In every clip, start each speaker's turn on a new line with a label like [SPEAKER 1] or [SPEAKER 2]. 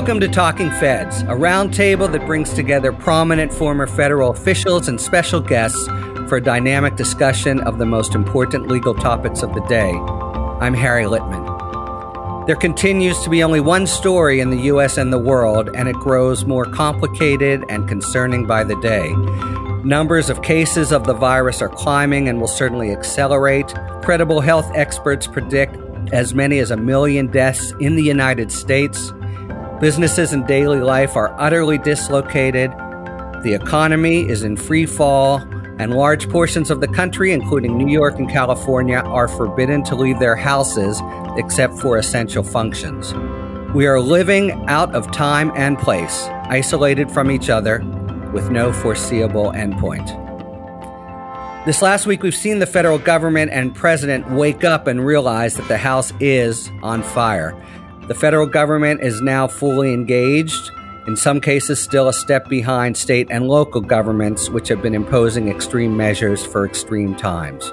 [SPEAKER 1] Welcome to Talking Feds, a roundtable that brings together prominent former federal officials and special guests for a dynamic discussion of the most important legal topics of the day. I'm Harry Litman. There continues to be only one story in the U.S. and the world, and it grows more complicated and concerning by the day. Numbers of cases of the virus are climbing and will certainly accelerate. Credible health experts predict as many as a million deaths in the United States. Businesses and daily life are utterly dislocated. The economy is in free fall, and large portions of the country, including New York and California, are forbidden to leave their houses except for essential functions. We are living out of time and place, isolated from each other, with no foreseeable endpoint. This last week, we've seen the federal government and president wake up and realize that the House is on fire. The federal government is now fully engaged, in some cases, still a step behind state and local governments, which have been imposing extreme measures for extreme times.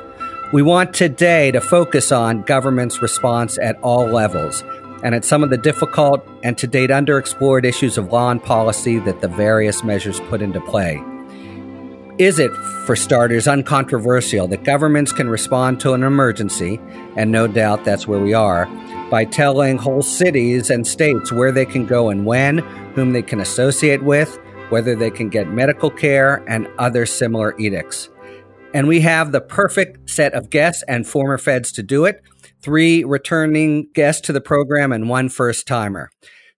[SPEAKER 1] We want today to focus on government's response at all levels and at some of the difficult and to date underexplored issues of law and policy that the various measures put into play. Is it, for starters, uncontroversial that governments can respond to an emergency, and no doubt that's where we are, by telling whole cities and states where they can go and when, whom they can associate with, whether they can get medical care, and other similar edicts. And we have the perfect set of guests and former feds to do it three returning guests to the program and one first timer.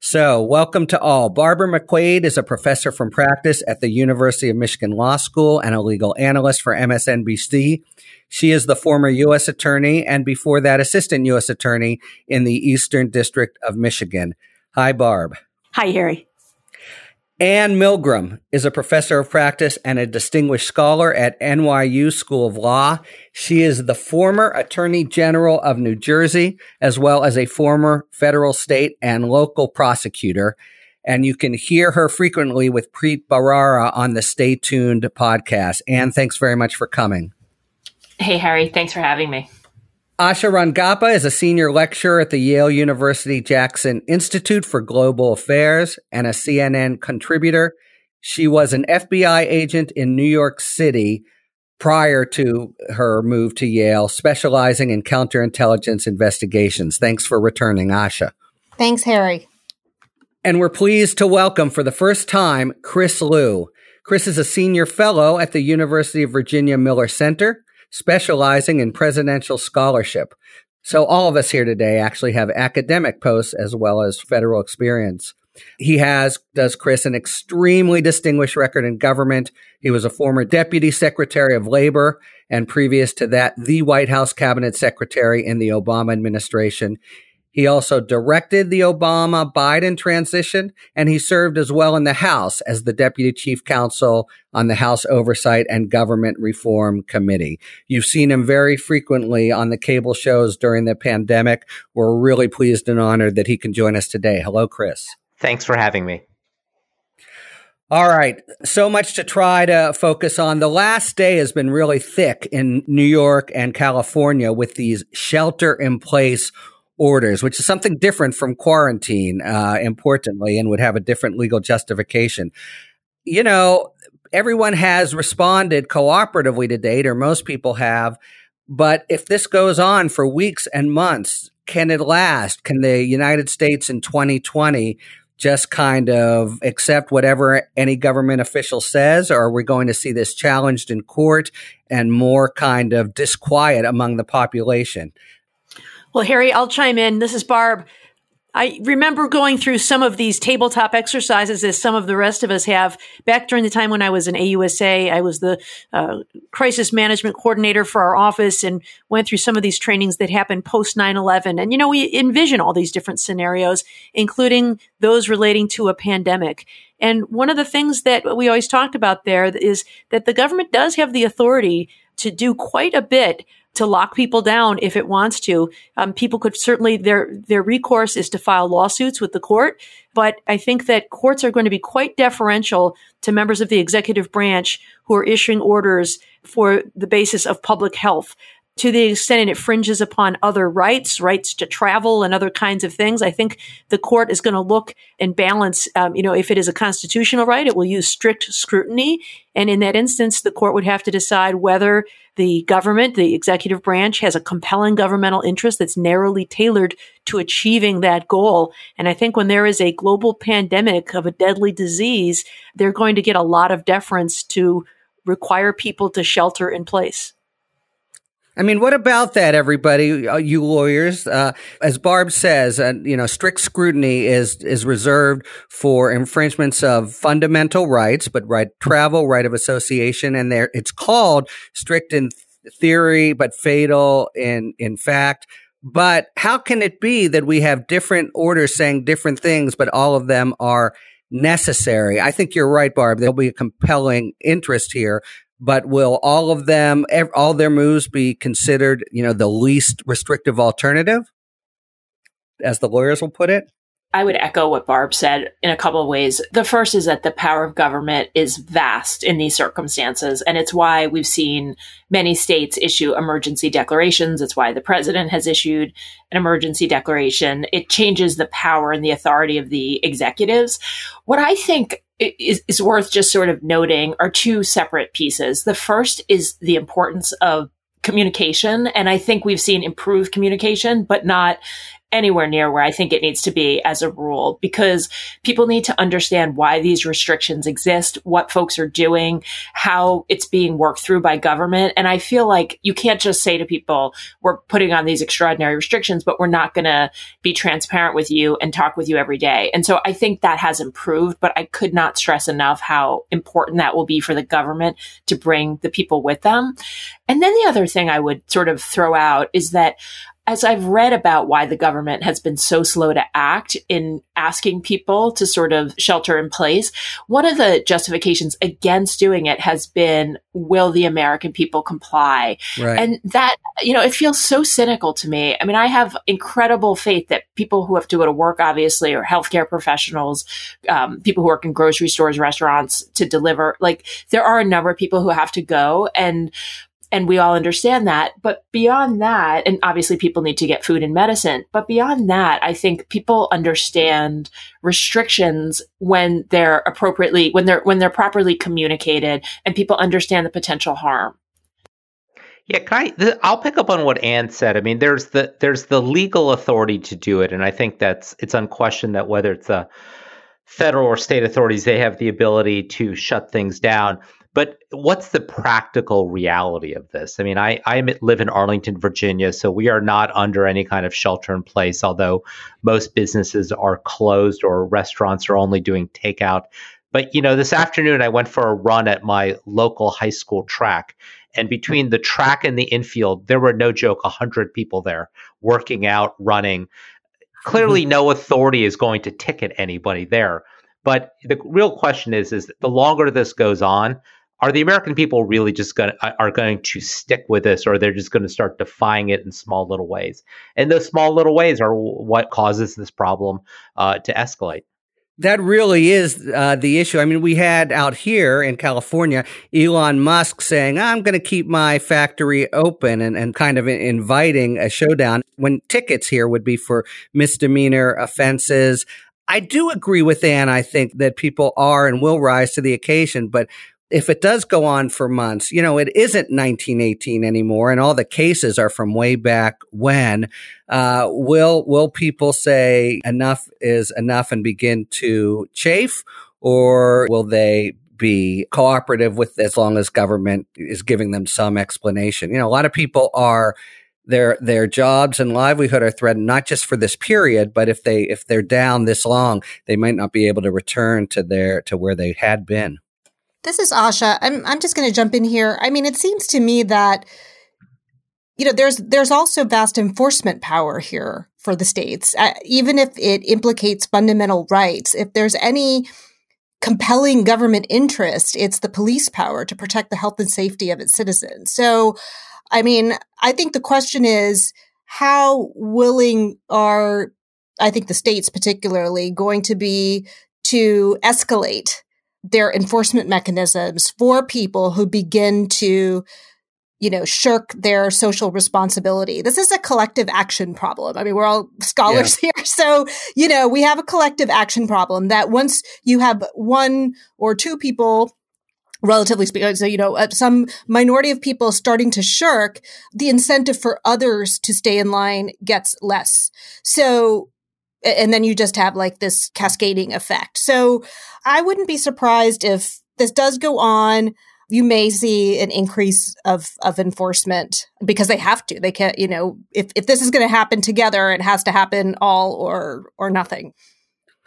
[SPEAKER 1] So, welcome to all. Barbara McQuade is a professor from practice at the University of Michigan Law School and a legal analyst for MSNBC. She is the former U.S. Attorney and before that, Assistant U.S. Attorney in the Eastern District of Michigan. Hi, Barb.
[SPEAKER 2] Hi, Harry.
[SPEAKER 1] Anne Milgram is a professor of practice and a distinguished scholar at NYU School of Law. She is the former Attorney General of New Jersey, as well as a former federal, state, and local prosecutor. And you can hear her frequently with Preet Bharara on the Stay Tuned podcast. Anne, thanks very much for coming.
[SPEAKER 3] Hey, Harry. Thanks for having me.
[SPEAKER 1] Asha Rangappa is a senior lecturer at the Yale University Jackson Institute for Global Affairs and a CNN contributor. She was an FBI agent in New York City prior to her move to Yale, specializing in counterintelligence investigations. Thanks for returning, Asha.
[SPEAKER 4] Thanks, Harry.
[SPEAKER 1] And we're pleased to welcome for the first time Chris Lu. Chris is a senior fellow at the University of Virginia Miller Center specializing in presidential scholarship. So all of us here today actually have academic posts as well as federal experience. He has, does Chris, an extremely distinguished record in government. He was a former deputy secretary of labor and previous to that, the White House cabinet secretary in the Obama administration. He also directed the Obama Biden transition, and he served as well in the House as the deputy chief counsel on the House Oversight and Government Reform Committee. You've seen him very frequently on the cable shows during the pandemic. We're really pleased and honored that he can join us today. Hello, Chris.
[SPEAKER 5] Thanks for having me.
[SPEAKER 1] All right. So much to try to focus on. The last day has been really thick in New York and California with these shelter in place orders, which is something different from quarantine, uh, importantly, and would have a different legal justification. You know, everyone has responded cooperatively to date, or most people have. But if this goes on for weeks and months, can it last? Can the United States in 2020 just kind of accept whatever any government official says, or are we going to see this challenged in court and more kind of disquiet among the population?
[SPEAKER 2] Well, Harry, I'll chime in. This is Barb. I remember going through some of these tabletop exercises as some of the rest of us have. Back during the time when I was in AUSA, I was the uh, crisis management coordinator for our office and went through some of these trainings that happened post 9 11. And, you know, we envision all these different scenarios, including those relating to a pandemic. And one of the things that we always talked about there is that the government does have the authority to do quite a bit to lock people down if it wants to. Um, people could certainly their their recourse is to file lawsuits with the court, but I think that courts are going to be quite deferential to members of the executive branch who are issuing orders for the basis of public health. to the extent it infringes upon other rights, rights to travel and other kinds of things, I think the court is going to look and balance, um, you know, if it is a constitutional right, it will use strict scrutiny. And in that instance, the court would have to decide whether the government, the executive branch has a compelling governmental interest that's narrowly tailored to achieving that goal. And I think when there is a global pandemic of a deadly disease, they're going to get a lot of deference to require people to shelter in place.
[SPEAKER 1] I mean, what about that, everybody? Uh, you lawyers, uh, as Barb says, uh, you know, strict scrutiny is is reserved for infringements of fundamental rights, but right travel, right of association, and there it's called strict in theory, but fatal in in fact. But how can it be that we have different orders saying different things, but all of them are necessary? I think you're right, Barb. There'll be a compelling interest here but will all of them, all their moves be considered, you know, the least restrictive alternative, as the lawyers will put it?
[SPEAKER 3] I would echo what Barb said in a couple of ways. The first is that the power of government is vast in these circumstances. And it's why we've seen many states issue emergency declarations. It's why the president has issued an emergency declaration. It changes the power and the authority of the executives. What I think is, is worth just sort of noting are two separate pieces. The first is the importance of communication. And I think we've seen improved communication, but not anywhere near where I think it needs to be as a rule because people need to understand why these restrictions exist, what folks are doing, how it's being worked through by government. And I feel like you can't just say to people, we're putting on these extraordinary restrictions, but we're not going to be transparent with you and talk with you every day. And so I think that has improved, but I could not stress enough how important that will be for the government to bring the people with them. And then the other thing I would sort of throw out is that as I've read about why the government has been so slow to act in asking people to sort of shelter in place, one of the justifications against doing it has been, will the American people comply? Right. And that, you know, it feels so cynical to me. I mean, I have incredible faith that people who have to go to work, obviously, or healthcare professionals, um, people who work in grocery stores, restaurants to deliver, like there are a number of people who have to go. And and we all understand that. But beyond that, and obviously people need to get food and medicine, but beyond that, I think people understand restrictions when they're appropriately, when they're, when they're properly communicated and people understand the potential harm.
[SPEAKER 4] Yeah, I, I'll pick up on what Anne said. I mean, there's the there's the legal authority to do it, and I think that's it's unquestioned that whether it's a federal or state authorities, they have the ability to shut things down. But what's the practical reality of this? I mean, I, I live in Arlington, Virginia, so we are not under any kind of shelter in place, although most businesses are closed or restaurants are only doing takeout. But, you know, this afternoon I went for a run at my local high school track. And between the track and the infield, there were no joke, 100 people there working out, running. Clearly, mm-hmm. no authority is going to ticket anybody there. But the real question is, is the longer this goes on, are the American people really just going to are going to stick with this, or they're just going to start defying it in small little ways? And those small little ways are what causes this problem uh, to escalate.
[SPEAKER 1] That really is uh, the issue. I mean, we had out here in California Elon Musk saying, I'm going to keep my factory open and, and kind of inviting a showdown when tickets here would be for misdemeanor offenses. I do agree with Anne. I think that people are and will rise to the occasion, but if it does go on for months, you know, it isn't 1918 anymore, and all the cases are from way back when. Uh, will will people say enough is enough and begin to chafe, or will they be cooperative with as long as government is giving them some explanation? You know, a lot of people are their their jobs and livelihood are threatened not just for this period, but if they if they're down this long, they might not be able to return to their to where they had been.
[SPEAKER 5] This is Asha. I'm I'm just going to jump in here. I mean, it seems to me that you know there's there's also vast enforcement power here for the states, uh, even if it implicates fundamental rights. If there's any compelling government interest, it's the police power to protect the health and safety of its citizens. So, I mean, I think the question is how willing are I think the states particularly going to be to escalate their enforcement mechanisms for people who begin to you know, shirk their social responsibility. This is a collective action problem. I mean, we're all scholars yeah. here. So, you know, we have a collective action problem that once you have one or two people relatively speaking, so, you know, uh, some minority of people starting to shirk, the incentive for others to stay in line gets less. So, and then you just have like this cascading effect. So I wouldn't be surprised if this does go on you may see an increase of of enforcement because they have to. They can't, you know, if if this is going to happen together, it has to happen all or or nothing.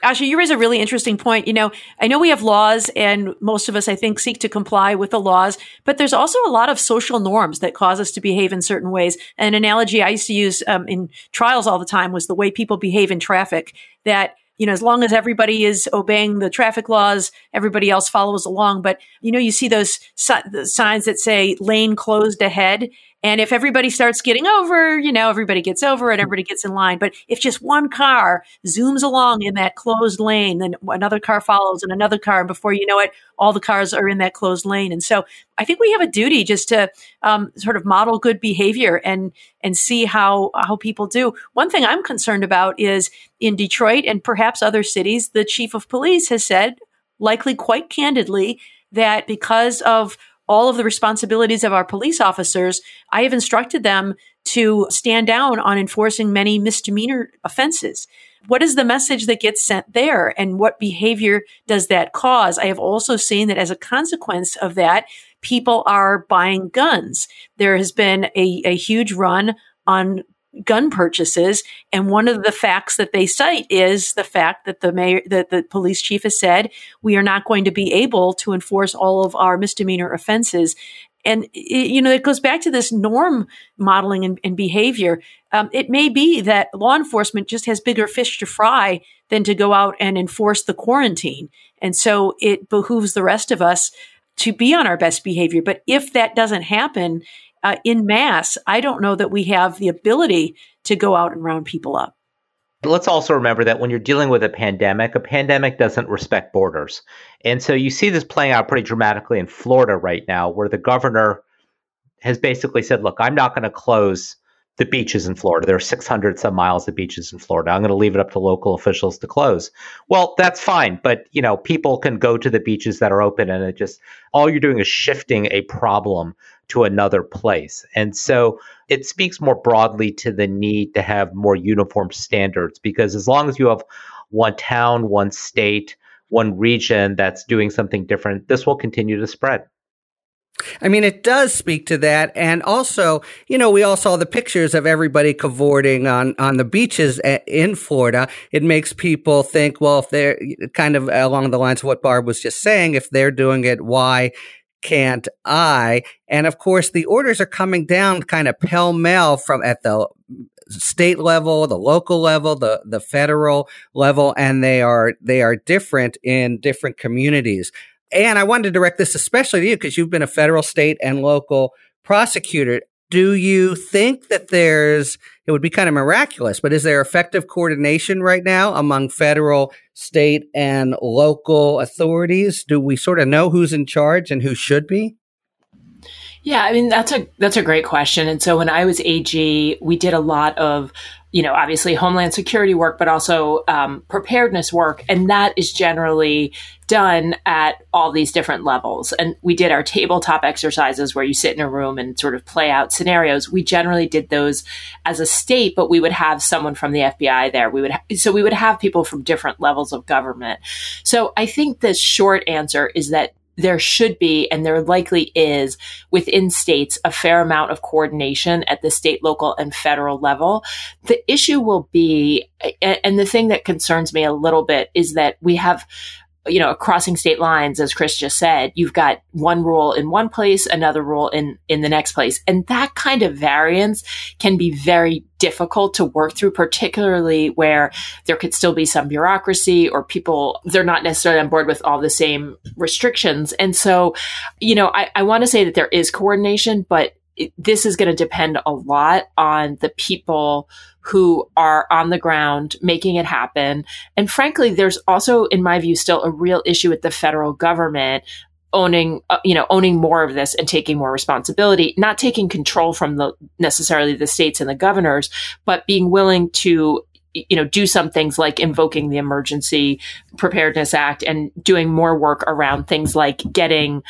[SPEAKER 2] Asha, you raise a really interesting point. You know, I know we have laws and most of us, I think, seek to comply with the laws, but there's also a lot of social norms that cause us to behave in certain ways. An analogy I used to use um, in trials all the time was the way people behave in traffic that you know, as long as everybody is obeying the traffic laws, everybody else follows along. But, you know, you see those si- signs that say lane closed ahead. And if everybody starts getting over, you know, everybody gets over and everybody gets in line. But if just one car zooms along in that closed lane, then another car follows and another car. And before you know it, all the cars are in that closed lane. And so I think we have a duty just to um, sort of model good behavior and and see how how people do. One thing I'm concerned about is in Detroit and perhaps other cities, the chief of police has said, likely quite candidly, that because of all of the responsibilities of our police officers, I have instructed them to stand down on enforcing many misdemeanor offenses. What is the message that gets sent there and what behavior does that cause? I have also seen that as a consequence of that, people are buying guns. There has been a, a huge run on gun purchases. And one of the facts that they cite is the fact that the mayor, that the police chief has said, we are not going to be able to enforce all of our misdemeanor offenses. And, you know, it goes back to this norm modeling and, and behavior. Um, it may be that law enforcement just has bigger fish to fry than to go out and enforce the quarantine. And so it behooves the rest of us to be on our best behavior. But if that doesn't happen, uh, in mass, I don't know that we have the ability to go out and round people up.
[SPEAKER 4] Let's also remember that when you're dealing with a pandemic, a pandemic doesn't respect borders. And so you see this playing out pretty dramatically in Florida right now, where the governor has basically said, look, I'm not going to close the beaches in Florida. There are 600 some miles of beaches in Florida. I'm going to leave it up to local officials to close. Well, that's fine, but you know, people can go to the beaches that are open and it just all you're doing is shifting a problem to another place. And so it speaks more broadly to the need to have more uniform standards because as long as you have one town, one state, one region that's doing something different, this will continue to spread.
[SPEAKER 1] I mean, it does speak to that. And also, you know, we all saw the pictures of everybody cavorting on, on the beaches eh, in Florida. It makes people think, well, if they're kind of along the lines of what Barb was just saying, if they're doing it, why can't I? And of course, the orders are coming down kind of pell mell from at the state level, the local level, the, the federal level, and they are, they are different in different communities. And I wanted to direct this especially to you because you've been a federal, state, and local prosecutor. Do you think that there's, it would be kind of miraculous, but is there effective coordination right now among federal, state, and local authorities? Do we sort of know who's in charge and who should be?
[SPEAKER 3] Yeah, I mean that's a that's a great question. And so when I was AG, we did a lot of you know, obviously homeland security work, but also um, preparedness work. And that is generally done at all these different levels. And we did our tabletop exercises where you sit in a room and sort of play out scenarios. We generally did those as a state, but we would have someone from the FBI there. We would, ha- so we would have people from different levels of government. So I think the short answer is that there should be, and there likely is within states, a fair amount of coordination at the state, local, and federal level. The issue will be, and the thing that concerns me a little bit is that we have you know, crossing state lines, as Chris just said, you've got one rule in one place, another rule in, in the next place. And that kind of variance can be very difficult to work through, particularly where there could still be some bureaucracy or people, they're not necessarily on board with all the same restrictions. And so, you know, I, I want to say that there is coordination, but it, this is going to depend a lot on the people who are on the ground making it happen. And frankly, there's also, in my view, still a real issue with the federal government owning uh, you know owning more of this and taking more responsibility not taking control from the necessarily the states and the governors but being willing to you know do some things like invoking the emergency preparedness act and doing more work around things like getting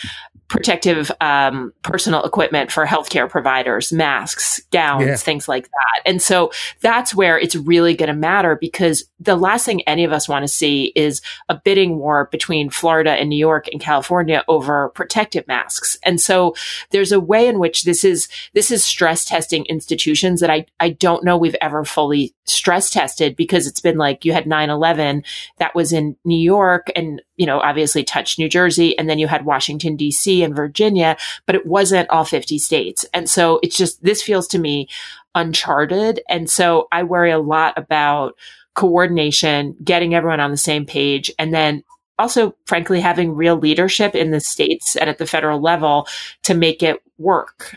[SPEAKER 3] protective um, personal equipment for healthcare providers, masks, gowns, yeah. things like that. And so that's where it's really going to matter because the last thing any of us want to see is a bidding war between Florida and New York and California over protective masks. And so there's a way in which this is this is stress testing institutions that I I don't know we've ever fully stress tested because it's been like you had 9/11 that was in New York and you know obviously touched New Jersey and then you had Washington DC and Virginia but it wasn't all 50 states. And so it's just this feels to me uncharted. And so I worry a lot about coordination getting everyone on the same page and then also frankly having real leadership in the states and at the federal level to make it work.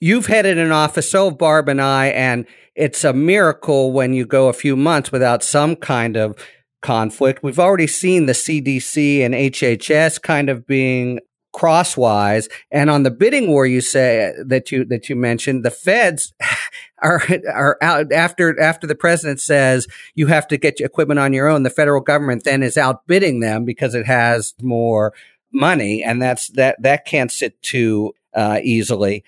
[SPEAKER 1] You've headed an office, so Barb and I, and it's a miracle when you go a few months without some kind of conflict. We've already seen the CDC and HHS kind of being crosswise. And on the bidding war you say that you that you mentioned the feds are are out after after the president says you have to get equipment on your own the federal government then is outbidding them because it has more money. And that's that that can't sit too uh, easily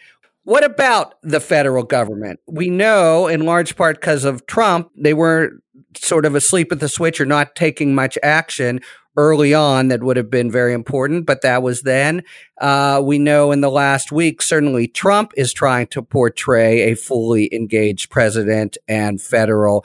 [SPEAKER 1] what about the federal government? We know in large part because of Trump, they were sort of asleep at the switch or not taking much action early on that would have been very important, but that was then. Uh, we know in the last week, certainly Trump is trying to portray a fully engaged president and federal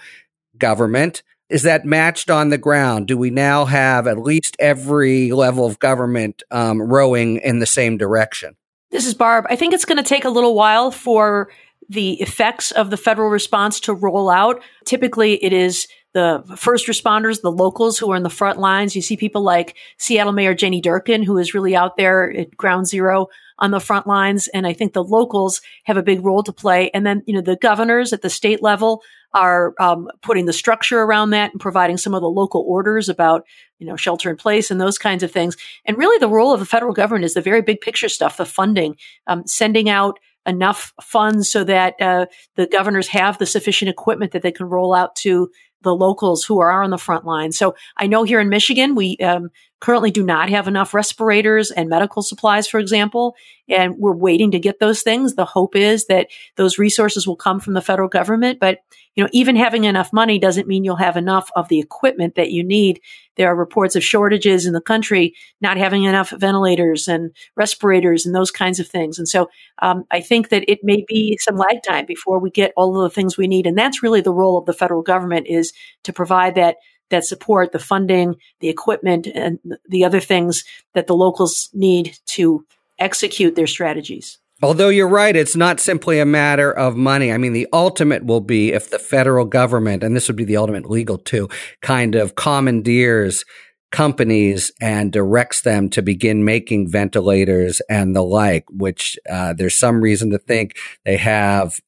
[SPEAKER 1] government. Is that matched on the ground? Do we now have at least every level of government um, rowing in the same direction?
[SPEAKER 2] This is Barb. I think it's going to take a little while for the effects of the federal response to roll out. Typically, it is the first responders, the locals who are in the front lines. You see people like Seattle Mayor Jenny Durkan, who is really out there at ground zero on the front lines. And I think the locals have a big role to play. And then, you know, the governors at the state level are um, putting the structure around that and providing some of the local orders about, you know, shelter in place and those kinds of things. And really the role of the federal government is the very big picture stuff, the funding, um, sending out enough funds so that uh, the governors have the sufficient equipment that they can roll out to the locals who are on the front line. So I know here in Michigan, we um, currently do not have enough respirators and medical supplies, for example, and we're waiting to get those things. The hope is that those resources will come from the federal government, but you know, even having enough money doesn't mean you'll have enough of the equipment that you need. There are reports of shortages in the country, not having enough ventilators and respirators and those kinds of things. And so um, I think that it may be some lag time before we get all of the things we need. And that's really the role of the federal government is to provide that that support, the funding, the equipment, and the other things that the locals need to execute their strategies.
[SPEAKER 1] Although you're right, it's not simply a matter of money. I mean, the ultimate will be if the federal government, and this would be the ultimate legal too, kind of commandeers companies and directs them to begin making ventilators and the like, which uh, there's some reason to think they have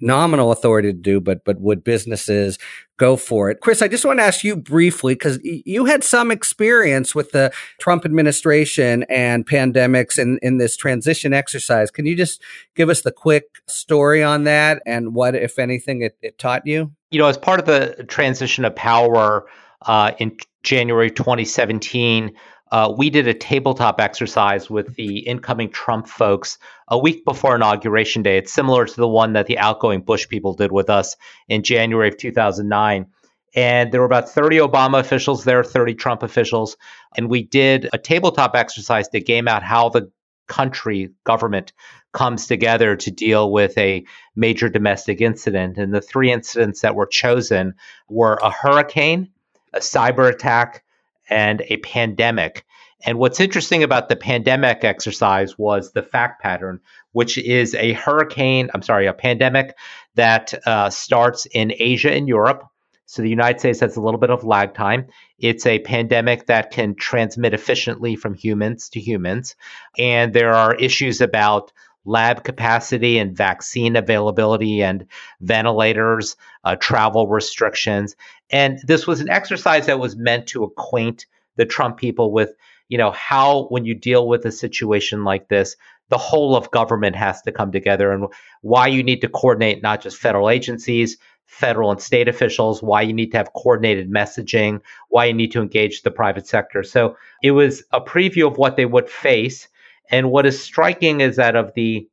[SPEAKER 1] nominal authority to do, but but would businesses go for it? Chris, I just want to ask you briefly because you had some experience with the Trump administration and pandemics in in this transition exercise. Can you just give us the quick story on that and what, if anything, it, it taught you?
[SPEAKER 4] You know, as part of the transition of power uh, in January 2017 uh, we did a tabletop exercise with the incoming Trump folks a week before inauguration day. It's similar to the one that the outgoing Bush people did with us in January of 2009. And there were about 30 Obama officials there, 30 Trump officials. And we did a tabletop exercise to game out how the country, government, comes together to deal with a major domestic incident. And the three incidents that were chosen were a hurricane, a cyber attack, and a pandemic. And what's interesting about the pandemic exercise was the fact pattern, which is a hurricane, I'm sorry, a pandemic that uh, starts in Asia and Europe. So the United States has a little bit of lag time. It's a pandemic that can transmit efficiently from humans to humans. And there are issues about lab capacity and vaccine availability and ventilators, uh, travel restrictions. And this was an exercise that was meant to acquaint the Trump people with you know, how when you deal with a situation like this, the whole of government has to come together and why you need to coordinate not just federal agencies, federal and state officials, why you need to have coordinated messaging, why you need to engage the private sector. So it was a preview of what they would face. And what is striking is that of the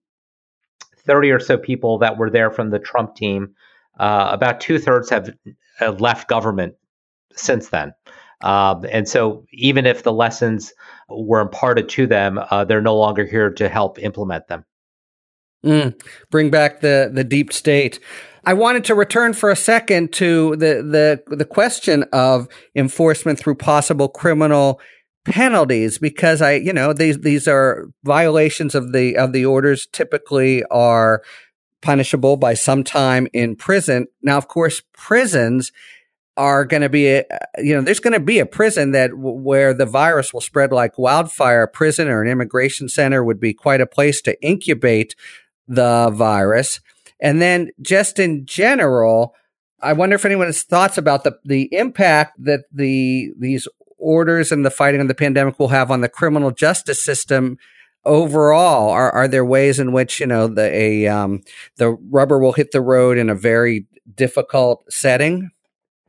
[SPEAKER 4] 30 or so people that were there from the Trump team, uh, about two thirds have uh, left government since then. Um, and so, even if the lessons were imparted to them, uh, they're no longer here to help implement them.
[SPEAKER 1] Mm, bring back the the deep state. I wanted to return for a second to the the the question of enforcement through possible criminal penalties because I, you know, these these are violations of the of the orders typically are punishable by some time in prison. Now, of course, prisons are going to be, a, you know, there's going to be a prison that where the virus will spread like wildfire. A prison or an immigration center would be quite a place to incubate the virus. And then just in general, I wonder if anyone has thoughts about the, the impact that the, these orders and the fighting of the pandemic will have on the criminal justice system overall are, are there ways in which you know the a um, the rubber will hit the road in a very difficult setting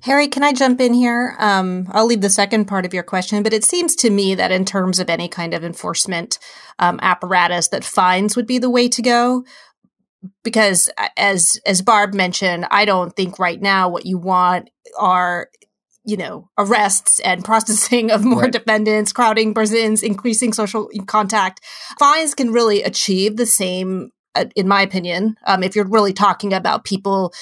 [SPEAKER 5] Harry, can I jump in here? Um, I'll leave the second part of your question, but it seems to me that in terms of any kind of enforcement um, apparatus, that fines would be the way to go. Because as as Barb mentioned, I don't think right now what you want are you know arrests and processing of more right. defendants, crowding prisons, increasing social contact. Fines can really achieve the same uh, in my opinion, um, if you're really talking about people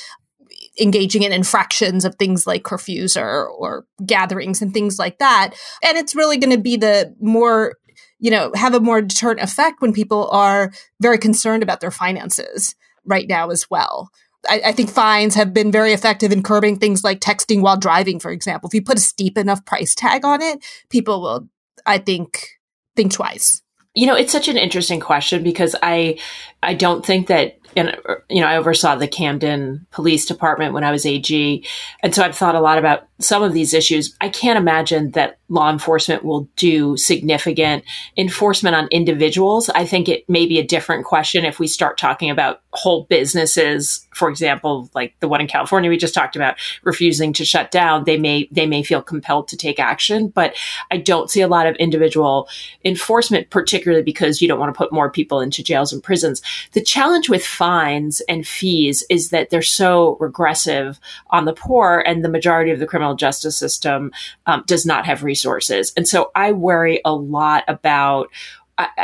[SPEAKER 5] engaging in infractions of things like curfews or or gatherings and things like that. And it's really going to be the more you know have a more deterrent effect when people are very concerned about their finances right now as well. I, I, think fines have been very effective in curbing things like texting while driving, for example. If you put a steep enough price tag on it, people will, I think, think twice.
[SPEAKER 3] You know, it's such an interesting question because I I don't think that and you know I oversaw the Camden Police Department when I was AG, and so I've thought a lot about some of these issues. I can't imagine that law enforcement will do significant enforcement on individuals. I think it may be a different question if we start talking about whole businesses, for example, like the one in California we just talked about, refusing to shut down. They may they may feel compelled to take action, but I don't see a lot of individual enforcement, particularly because you don't want to put more people into jails and prisons. The challenge with fines and fees is that they're so regressive on the poor, and the majority of the criminal justice system um, does not have resources. And so I worry a lot about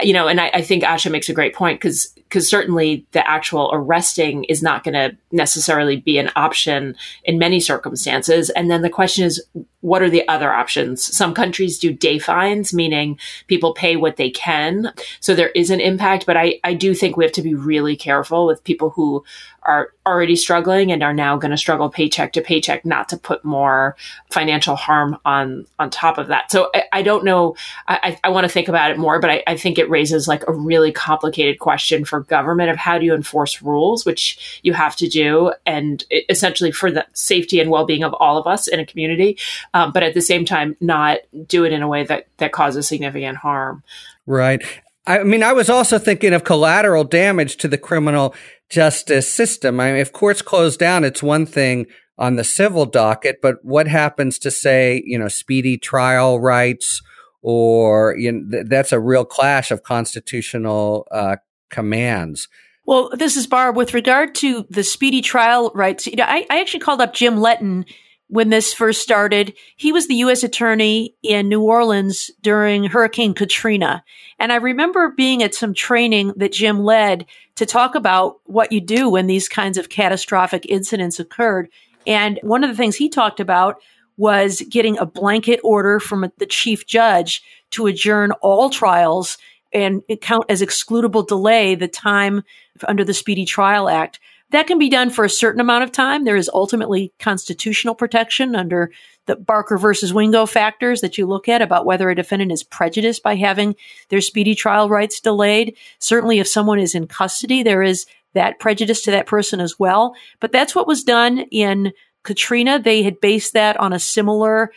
[SPEAKER 3] you know, and I, I, think Asha makes a great point because because certainly the actual arresting is not going to necessarily be an option in many circumstances. And then the question is, what are the other options? Some countries do day fines, meaning people pay what they can. So there is an impact, but I, I do think we have to be really careful with people who are already struggling and are now going to struggle paycheck to paycheck, not to put more financial harm on, on top of that. So I, I don't know. I, I want to think about it more, but I, I think it raises like a really complicated question for government of how do you enforce rules, which you have to do, and essentially for the safety and well being of all of us in a community, um, but at the same time, not do it in a way that, that causes significant harm.
[SPEAKER 1] Right. I mean, I was also thinking of collateral damage to the criminal justice system. I mean, if courts close down, it's one thing on the civil docket, but what happens to say, you know, speedy trial rights or you know, th- that's a real clash of constitutional uh, commands.
[SPEAKER 2] Well, this is Barb. With regard to the speedy trial rights, you know, I, I actually called up Jim Letten when this first started. He was the U.S. attorney in New Orleans during Hurricane Katrina. And I remember being at some training that Jim led to talk about what you do when these kinds of catastrophic incidents occurred. And one of the things he talked about was getting a blanket order from the chief judge to adjourn all trials and count as excludable delay the time under the Speedy Trial Act. That can be done for a certain amount of time. There is ultimately constitutional protection under the Barker versus Wingo factors that you look at about whether a defendant is prejudiced by having their speedy trial rights delayed. Certainly, if someone is in custody, there is that prejudice to that person as well. But that's what was done in Katrina. They had based that on a similar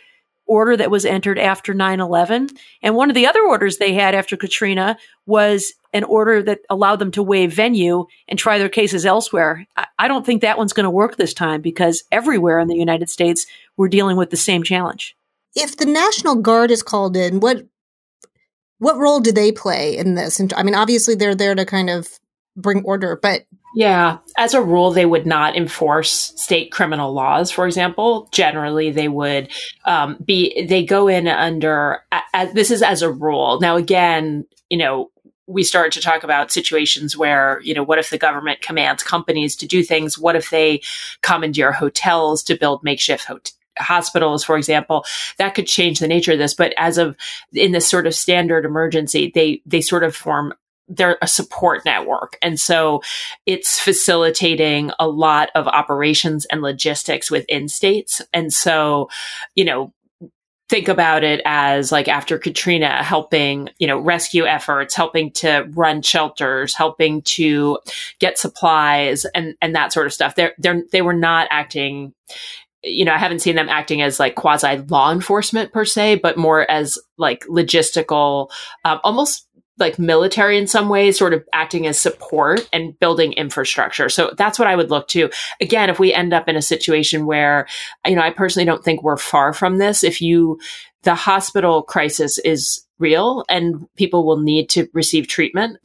[SPEAKER 2] order that was entered after 9-11 and one of the other orders they had after katrina was an order that allowed them to waive venue and try their cases elsewhere. I, I don't think that one's going to work this time because everywhere in the united states we're dealing with the same challenge.
[SPEAKER 5] If the national guard is called in what what role do they play in this? And i mean obviously they're there to kind of bring order but
[SPEAKER 3] yeah. As a rule, they would not enforce state criminal laws, for example. Generally, they would um, be, they go in under, this is as a rule. Now, again, you know, we start to talk about situations where, you know, what if the government commands companies to do things? What if they commandeer hotels to build makeshift hospitals, for example, that could change the nature of this. But as of in this sort of standard emergency, they they sort of form they're a support network. And so it's facilitating a lot of operations and logistics within states. And so, you know, think about it as like after Katrina, helping, you know, rescue efforts, helping to run shelters, helping to get supplies and, and that sort of stuff. They're, they're, they were not acting, you know, I haven't seen them acting as like quasi law enforcement per se, but more as like logistical, um, almost like military in some ways, sort of acting as support and building infrastructure. So that's what I would look to. Again, if we end up in a situation where, you know, I personally don't think we're far from this. If you, the hospital crisis is real and people will need to receive treatment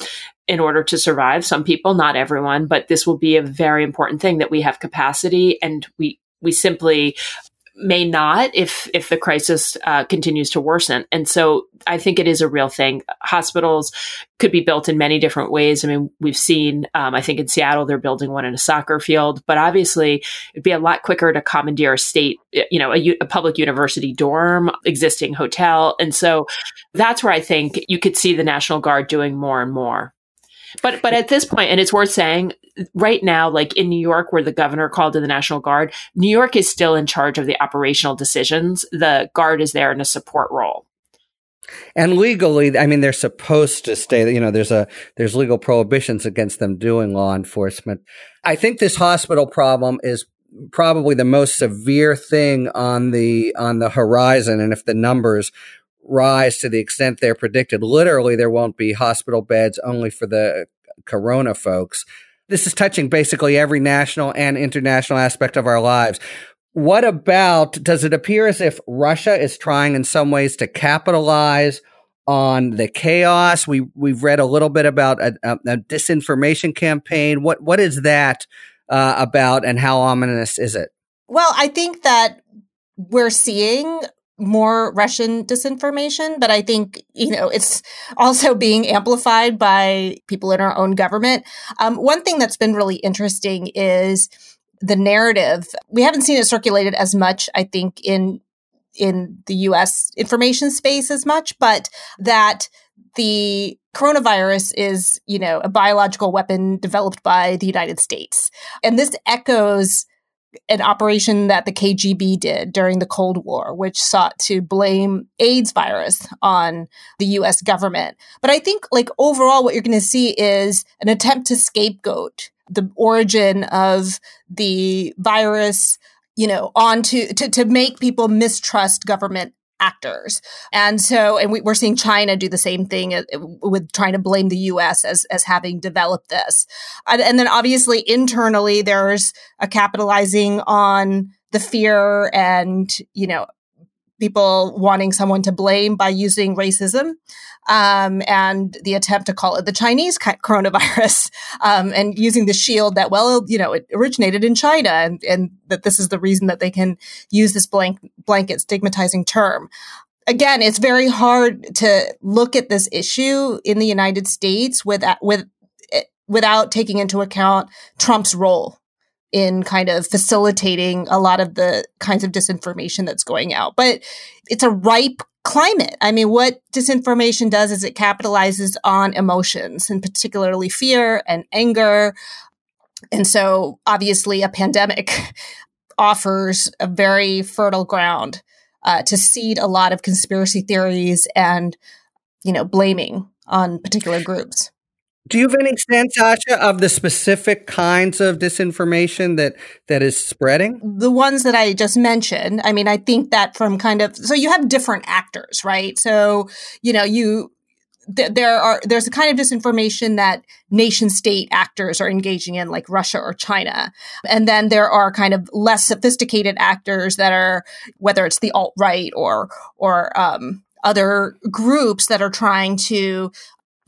[SPEAKER 3] in order to survive. Some people, not everyone, but this will be a very important thing that we have capacity and we, we simply may not if if the crisis uh, continues to worsen. And so I think it is a real thing. Hospitals could be built in many different ways. I mean, we've seen. Um, I think in Seattle they're building one in a soccer field, but obviously it'd be a lot quicker to commandeer a state, you know, a, a public university dorm, existing hotel, and so that's where I think you could see the National Guard doing more and more. But but at this point, and it's worth saying, right now, like in New York, where the governor called in the National Guard, New York is still in charge of the operational decisions. The guard is there in a support role.
[SPEAKER 1] And legally, I mean, they're supposed to stay. You know, there's a there's legal prohibitions against them doing law enforcement. I think this hospital problem is probably the most severe thing on the on the horizon. And if the numbers rise to the extent they're predicted. Literally, there won't be hospital beds only for the corona folks. This is touching basically every national and international aspect of our lives. What about, does it appear as if Russia is trying in some ways to capitalize on the chaos? We, we've read a little bit about a, a, a disinformation campaign. What, what is that uh, about and how ominous is it?
[SPEAKER 5] Well, I think that we're seeing more Russian disinformation, but I think, you know, it's also being amplified by people in our own government. Um, one thing that's been really interesting is the narrative. We haven't seen it circulated as much, I think, in in the US information space as much, but that the coronavirus is, you know, a biological weapon developed by the United States. And this echoes an operation that the KGB did during the Cold War, which sought to blame AIDS virus on the US government. But I think, like, overall, what you're going to see is an attempt to scapegoat the origin of the virus you know, onto to, to make people mistrust government actors. And so, and we, are seeing China do the same thing uh, with trying to blame the US as, as having developed this. And, and then obviously internally, there's a capitalizing on the fear and, you know, people wanting someone to blame by using racism um, and the attempt to call it the Chinese coronavirus um, and using the shield that, well, you know, it originated in China and, and that this is the reason that they can use this blank, blanket stigmatizing term. Again, it's very hard to look at this issue in the United States with, with, eh, without taking into account Trump's role in kind of facilitating a lot of the kinds of disinformation that's going out. But it's a ripe climate. I mean, what disinformation does is it capitalizes on emotions and particularly fear and anger. And so obviously a pandemic offers a very fertile ground uh, to seed a lot of conspiracy theories and, you know, blaming on particular groups.
[SPEAKER 1] Do you have any sense, Asha, of the specific kinds of disinformation that that is spreading?
[SPEAKER 5] The ones that I just mentioned. I mean, I think that from kind of so you have different actors, right? So you know you there are there's a kind of disinformation that nation state actors are engaging in like Russia or China and then there are kind of less sophisticated actors that are whether it's the alt right or or um, other groups that are trying to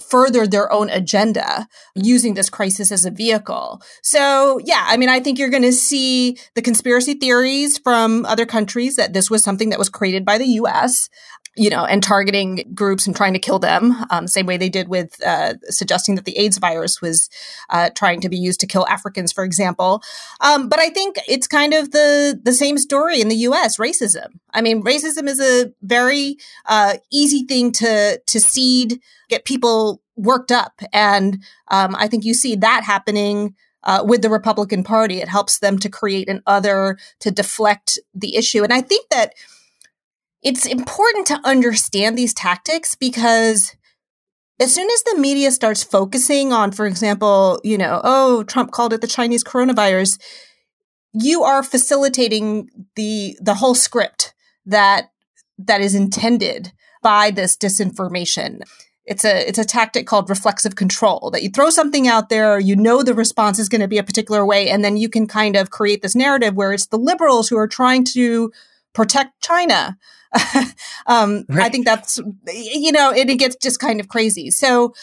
[SPEAKER 5] further their own agenda using this crisis as a vehicle. So, yeah, I mean, I think you're going to see the conspiracy theories from other countries that this was something that was created by the US you know, and targeting groups and trying to kill them, um, same way they did with uh, suggesting that the AIDS virus was uh, trying to be used to kill Africans, for example. Um, but I think it's kind of the the same story in the U.S. Racism. I mean, racism is a very uh, easy thing to to seed, get people worked up, and um, I think you see that happening. Uh, with the Republican Party, it helps them to create an other to deflect the issue, and I think that it's important to understand these tactics because as soon as the media starts focusing on, for example, you know, oh, Trump called it the Chinese coronavirus, you are facilitating the the whole script that that is intended by this disinformation. It's a it's a tactic called reflexive control that you throw something out there, you know the response is going to be a particular way, and then you can kind of create this narrative where it's the liberals who are trying to protect China um, right. I think that's, you know, it, it gets just kind of crazy. So,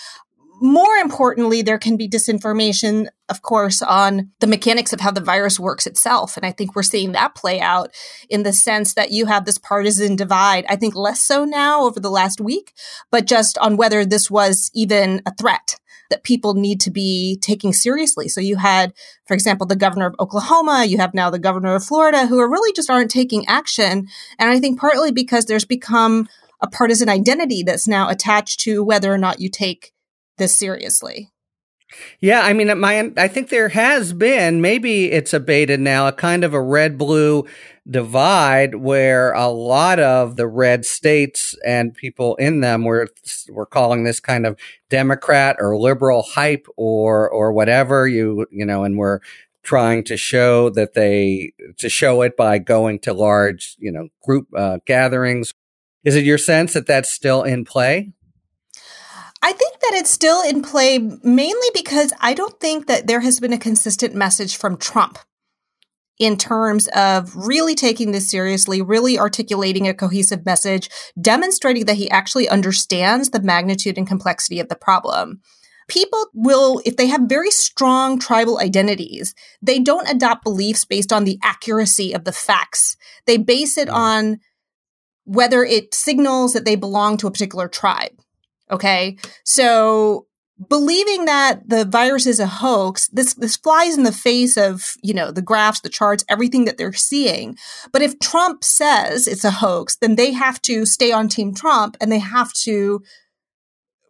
[SPEAKER 5] more importantly, there can be disinformation, of course, on the mechanics of how the virus works itself. And I think we're seeing that play out in the sense that you have this partisan divide. I think less so now over the last week, but just on whether this was even a threat that people need to be taking seriously. So you had, for example, the governor of Oklahoma, you have now the governor of Florida who are really just aren't taking action. And I think partly because there's become a partisan identity that's now attached to whether or not you take this seriously.
[SPEAKER 1] Yeah, I mean, my I think there has been maybe it's abated now a kind of a red blue divide where a lot of the red states and people in them were were calling this kind of Democrat or liberal hype or or whatever you you know, and we're trying to show that they to show it by going to large you know group uh, gatherings. Is it your sense that that's still in play?
[SPEAKER 5] I think that it's still in play mainly because I don't think that there has been a consistent message from Trump in terms of really taking this seriously, really articulating a cohesive message, demonstrating that he actually understands the magnitude and complexity of the problem. People will, if they have very strong tribal identities, they don't adopt beliefs based on the accuracy of the facts. They base it on whether it signals that they belong to a particular tribe. Okay. So believing that the virus is a hoax, this, this flies in the face of, you know, the graphs, the charts, everything that they're seeing. But if Trump says it's a hoax, then they have to stay on team Trump and they have to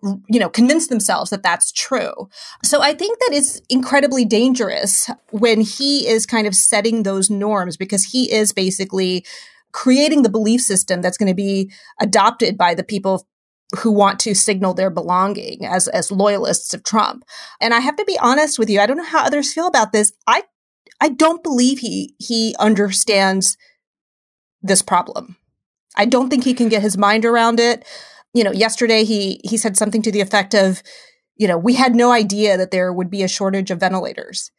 [SPEAKER 5] you know, convince themselves that that's true. So I think that it's incredibly dangerous when he is kind of setting those norms because he is basically creating the belief system that's going to be adopted by the people who want to signal their belonging as as loyalists of Trump. And I have to be honest with you, I don't know how others feel about this. I I don't believe he he understands this problem. I don't think he can get his mind around it. You know, yesterday he he said something to the effect of, you know, we had no idea that there would be a shortage of ventilators.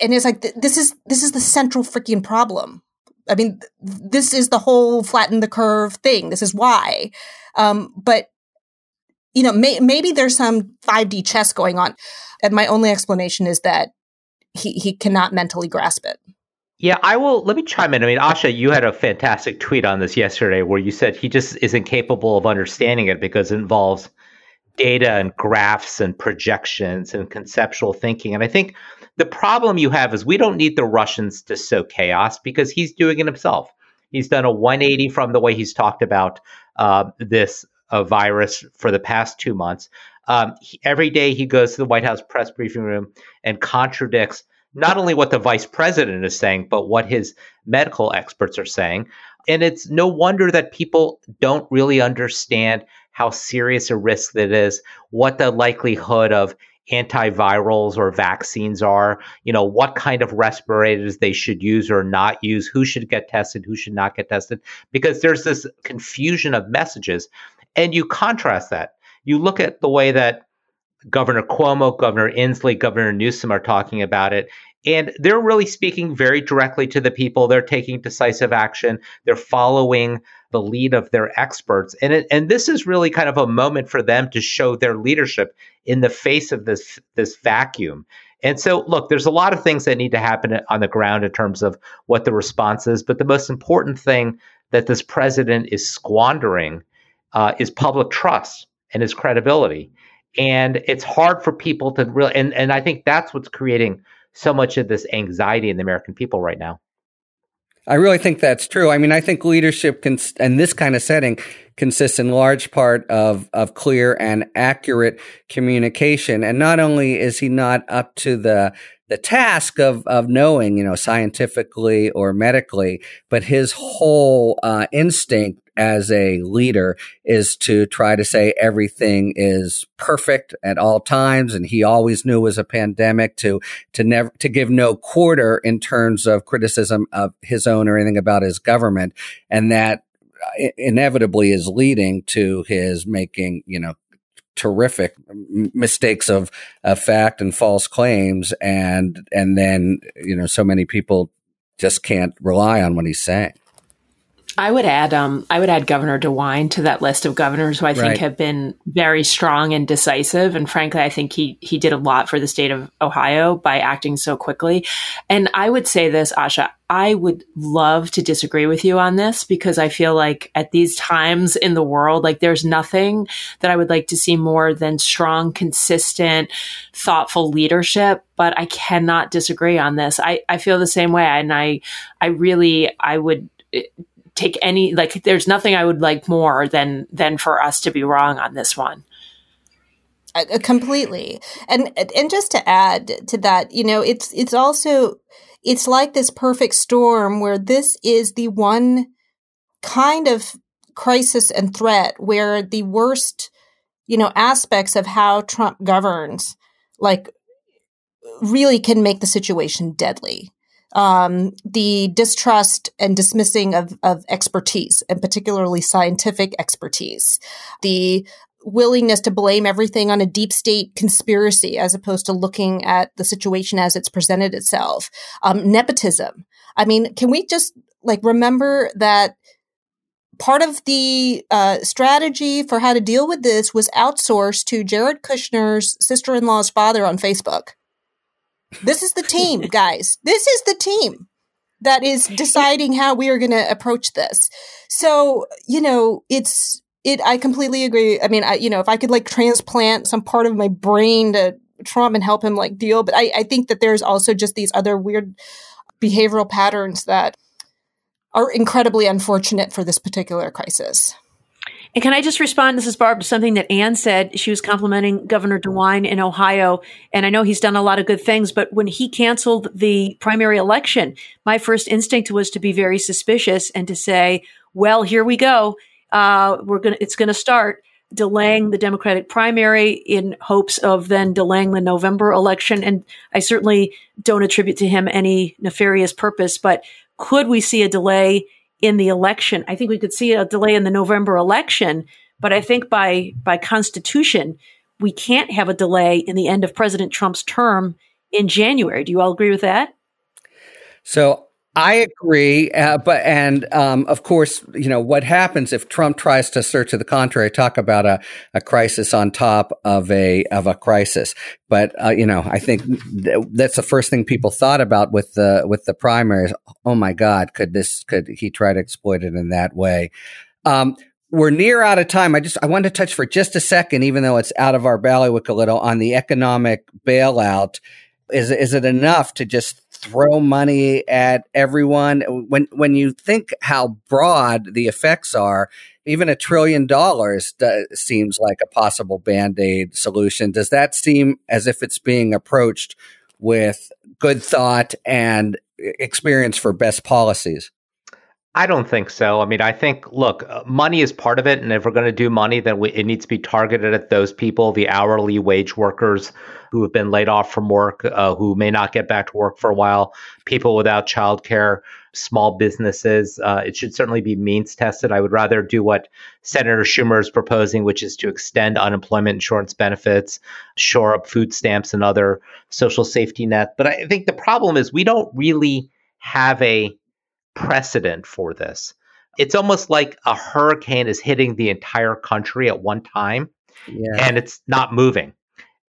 [SPEAKER 5] And it's like this is this is the central freaking problem. I mean, this is the whole flatten the curve thing. This is why. Um, but you know, may, maybe there's some 5D chess going on. And my only explanation is that he, he cannot mentally grasp it.
[SPEAKER 4] Yeah, I will. Let me chime in. I mean, Asha, you had a fantastic tweet on this yesterday where you said he just isn't capable of understanding it because it involves data and graphs and projections and conceptual thinking. And I think the problem you have is we don't need the Russians to sow chaos because he's doing it himself. He's done a 180 from the way he's talked about uh, this uh, virus for the past two months. Um, he, every day he goes to the White House press briefing room and contradicts not only what the vice president is saying, but what his medical experts are saying. And it's no wonder that people don't really understand how serious a risk that is, what the likelihood of antivirals or vaccines are, you know, what kind of respirators they should use or not use, who should get tested, who should not get tested, because there's this confusion of messages. And you contrast that. You look at the way that Governor Cuomo, Governor Inslee, Governor Newsom are talking about it. And they're really speaking very directly to the people. They're taking decisive action. They're following the lead of their experts. And it, and this is really kind of a moment for them to show their leadership in the face of this this vacuum. And so, look, there's a lot of things that need to happen on the ground in terms of what the response is. But the most important thing that this president is squandering uh, is public trust and his credibility. And it's hard for people to really, and, and I think that's what's creating so much of this anxiety in the American people right now.
[SPEAKER 1] I really think that's true. I mean, I think leadership can, in this kind of setting consists in large part of, of clear and accurate communication. And not only is he not up to the, the task of, of knowing, you know, scientifically or medically, but his whole uh, instinct as a leader is to try to say everything is perfect at all times. And he always knew it was a pandemic to, to never, to give no quarter in terms of criticism of his own or anything about his government. And that uh, inevitably is leading to his making, you know, terrific mistakes of, of fact and false claims. And, and then, you know, so many people just can't rely on what he's saying.
[SPEAKER 3] I would add, um, I would add Governor DeWine to that list of governors who I think right. have been very strong and decisive. And frankly, I think he he did a lot for the state of Ohio by acting so quickly. And I would say this, Asha, I would love to disagree with you on this because I feel like at these times in the world, like there's nothing that I would like to see more than strong, consistent, thoughtful leadership. But I cannot disagree on this. I, I feel the same way. And I, I really, I would take any like there's nothing I would like more than than for us to be wrong on this one.
[SPEAKER 5] Uh, completely. And and just to add to that, you know, it's it's also it's like this perfect storm where this is the one kind of crisis and threat where the worst, you know, aspects of how Trump governs like really can make the situation deadly um, the distrust and dismissing of, of expertise, and particularly scientific expertise, the willingness to blame everything on a deep state conspiracy as opposed to looking at the situation as it's presented itself, um, nepotism. I mean, can we just like remember that part of the uh, strategy for how to deal with this was outsourced to Jared Kushner's sister in law's father on Facebook. This is the team, guys. This is the team that is deciding how we are going to approach this. So, you know, it's it I completely agree. I mean, I you know, if I could like transplant some part of my brain to Trump and help him like deal, but I, I think that there's also just these other weird behavioral patterns that are incredibly unfortunate for this particular crisis.
[SPEAKER 2] And can I just respond? This is Barb to something that Anne said. She was complimenting Governor DeWine in Ohio. And I know he's done a lot of good things, but when he canceled the primary election, my first instinct was to be very suspicious and to say, well, here we go. Uh, we're going it's going to start delaying the Democratic primary in hopes of then delaying the November election. And I certainly don't attribute to him any nefarious purpose, but could we see a delay in the election. I think we could see a delay in the November election, but I think by by constitution, we can't have a delay in the end of President Trump's term in January. Do you all agree with that?
[SPEAKER 1] So I agree, uh, but and um, of course, you know what happens if Trump tries to assert to the contrary. Talk about a, a crisis on top of a of a crisis. But uh, you know, I think th- that's the first thing people thought about with the with the primaries. Oh my God, could this could he try to exploit it in that way? Um, we're near out of time. I just I wanted to touch for just a second, even though it's out of our bailiwick a little, on the economic bailout. Is is it enough to just throw money at everyone. When when you think how broad the effects are, even a trillion dollars seems like a possible band aid solution. Does that seem as if it's being approached with good thought and experience for best policies?
[SPEAKER 4] I don't think so. I mean, I think, look, uh, money is part of it. And if we're going to do money, then we, it needs to be targeted at those people, the hourly wage workers who have been laid off from work, uh, who may not get back to work for a while, people without childcare, small businesses. Uh, it should certainly be means tested. I would rather do what Senator Schumer is proposing, which is to extend unemployment insurance benefits, shore up food stamps and other social safety net. But I think the problem is we don't really have a precedent for this. It's almost like a hurricane is hitting the entire country at one time yeah. and it's not moving.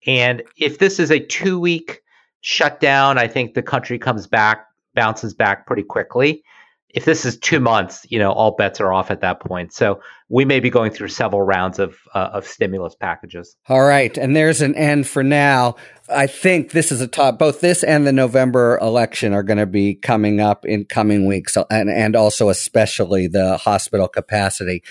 [SPEAKER 4] And if this is a two week shutdown, I think the country comes back, bounces back pretty quickly if this is two months, you know, all bets are off at that point. So we may be going through several rounds of uh, of stimulus packages.
[SPEAKER 1] All right, and there's an end for now. I think this is a top. Both this and the November election are going to be coming up in coming weeks, and and also especially the hospital capacity.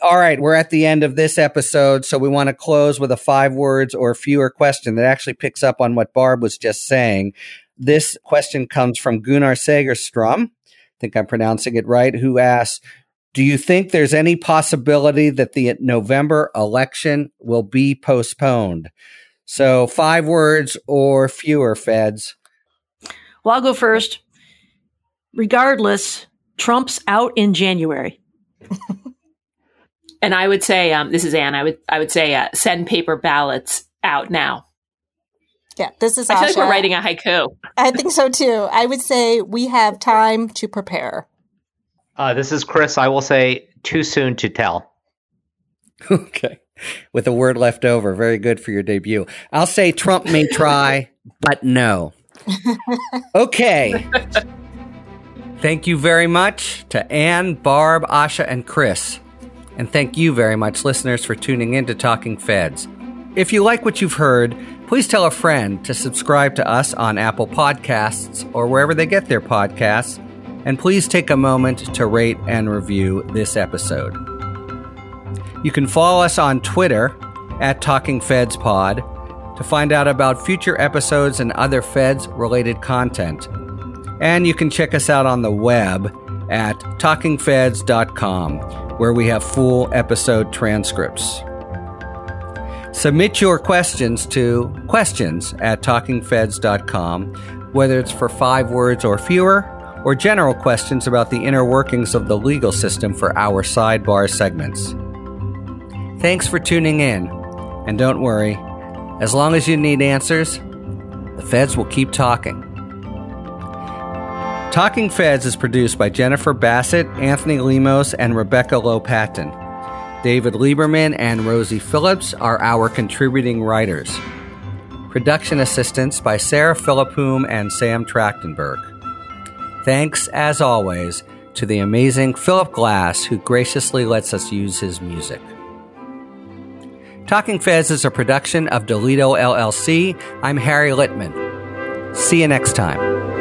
[SPEAKER 1] All right, we're at the end of this episode, so we want to close with a five words or fewer question that actually picks up on what Barb was just saying. This question comes from Gunnar Sagerstrom think I'm pronouncing it right, who asks, do you think there's any possibility that the November election will be postponed? So five words or fewer, Feds.
[SPEAKER 2] Well, I'll go first. Regardless, Trump's out in January.
[SPEAKER 3] and I would say, um, this is Anne. I would I would say uh, send paper ballots out now.
[SPEAKER 5] Yeah, this is.
[SPEAKER 3] I feel like we're writing a haiku.
[SPEAKER 5] I think so too. I would say we have time to prepare.
[SPEAKER 4] Uh, this is Chris. I will say too soon to tell.
[SPEAKER 1] Okay, with a word left over. Very good for your debut. I'll say Trump may try, but no. Okay. Thank you very much to Anne, Barb, Asha, and Chris. And thank you very much, listeners, for tuning in to Talking Feds. If you like what you've heard, please tell a friend to subscribe to us on Apple Podcasts or wherever they get their podcasts. And please take a moment to rate and review this episode. You can follow us on Twitter at Talking Feds Pod to find out about future episodes and other Feds related content. And you can check us out on the web at talkingfeds.com, where we have full episode transcripts. Submit your questions to questions at talkingfeds.com, whether it's for five words or fewer, or general questions about the inner workings of the legal system for our sidebar segments. Thanks for tuning in, and don't worry, as long as you need answers, the feds will keep talking. Talking Feds is produced by Jennifer Bassett, Anthony Lemos, and Rebecca Lopatin. David Lieberman and Rosie Phillips are our contributing writers. Production assistance by Sarah Philippum and Sam Trachtenberg. Thanks, as always, to the amazing Philip Glass, who graciously lets us use his music. Talking Feds is a production of Delito LLC. I'm Harry Litman. See you next time.